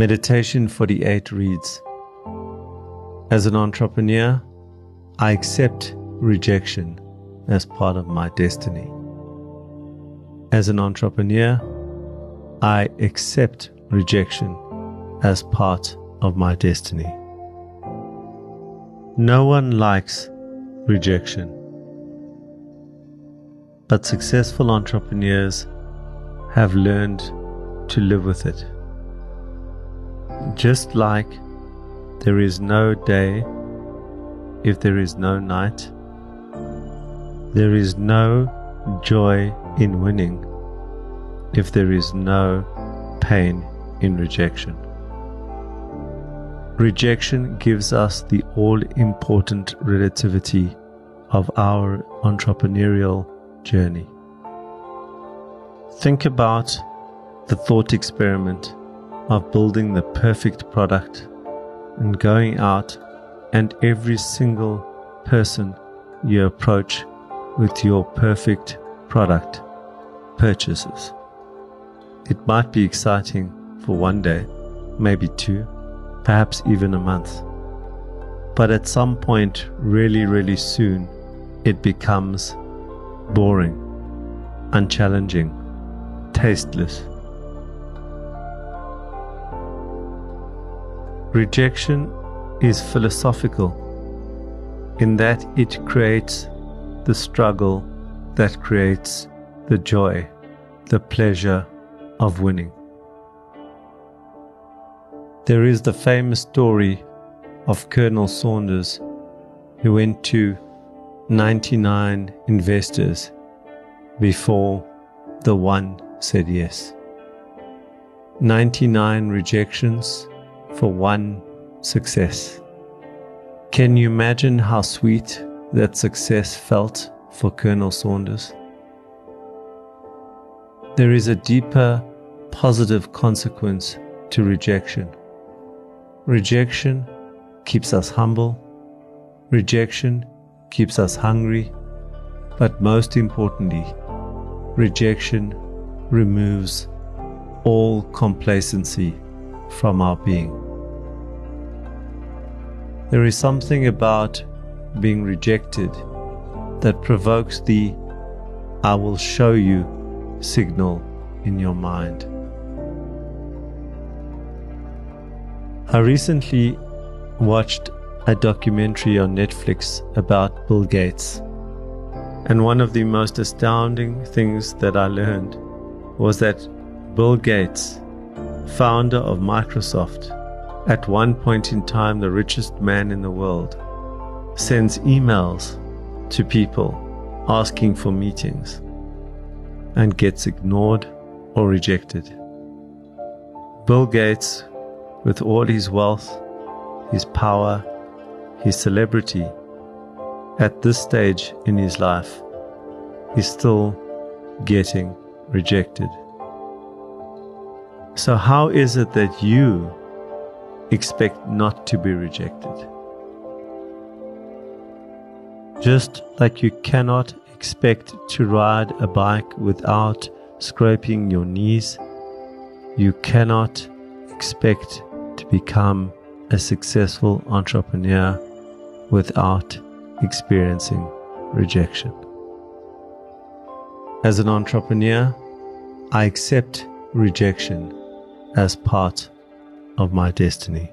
Meditation 48 reads As an entrepreneur, I accept rejection as part of my destiny. As an entrepreneur, I accept rejection as part of my destiny. No one likes rejection, but successful entrepreneurs have learned to live with it. Just like there is no day if there is no night, there is no joy in winning if there is no pain in rejection. Rejection gives us the all important relativity of our entrepreneurial journey. Think about the thought experiment of building the perfect product and going out and every single person you approach with your perfect product purchases. It might be exciting for one day, maybe two, perhaps even a month. But at some point, really, really soon, it becomes boring, unchallenging, tasteless. Rejection is philosophical in that it creates the struggle that creates the joy, the pleasure of winning. There is the famous story of Colonel Saunders who went to 99 investors before the one said yes. 99 rejections for one success. Can you imagine how sweet that success felt for Colonel Saunders? There is a deeper positive consequence to rejection. Rejection keeps us humble. Rejection keeps us hungry. But most importantly, rejection removes all complacency from our being. There is something about being rejected that provokes the I will show you signal in your mind. I recently watched a documentary on Netflix about Bill Gates. And one of the most astounding things that I learned was that Bill Gates, founder of Microsoft, at one point in time the richest man in the world, sends emails to people asking for meetings and gets ignored or rejected. Bill Gates with all his wealth, his power, his celebrity, at this stage in his life, he's still getting rejected. So, how is it that you expect not to be rejected? Just like you cannot expect to ride a bike without scraping your knees, you cannot expect to become a successful entrepreneur without experiencing rejection. As an entrepreneur, I accept rejection as part of my destiny.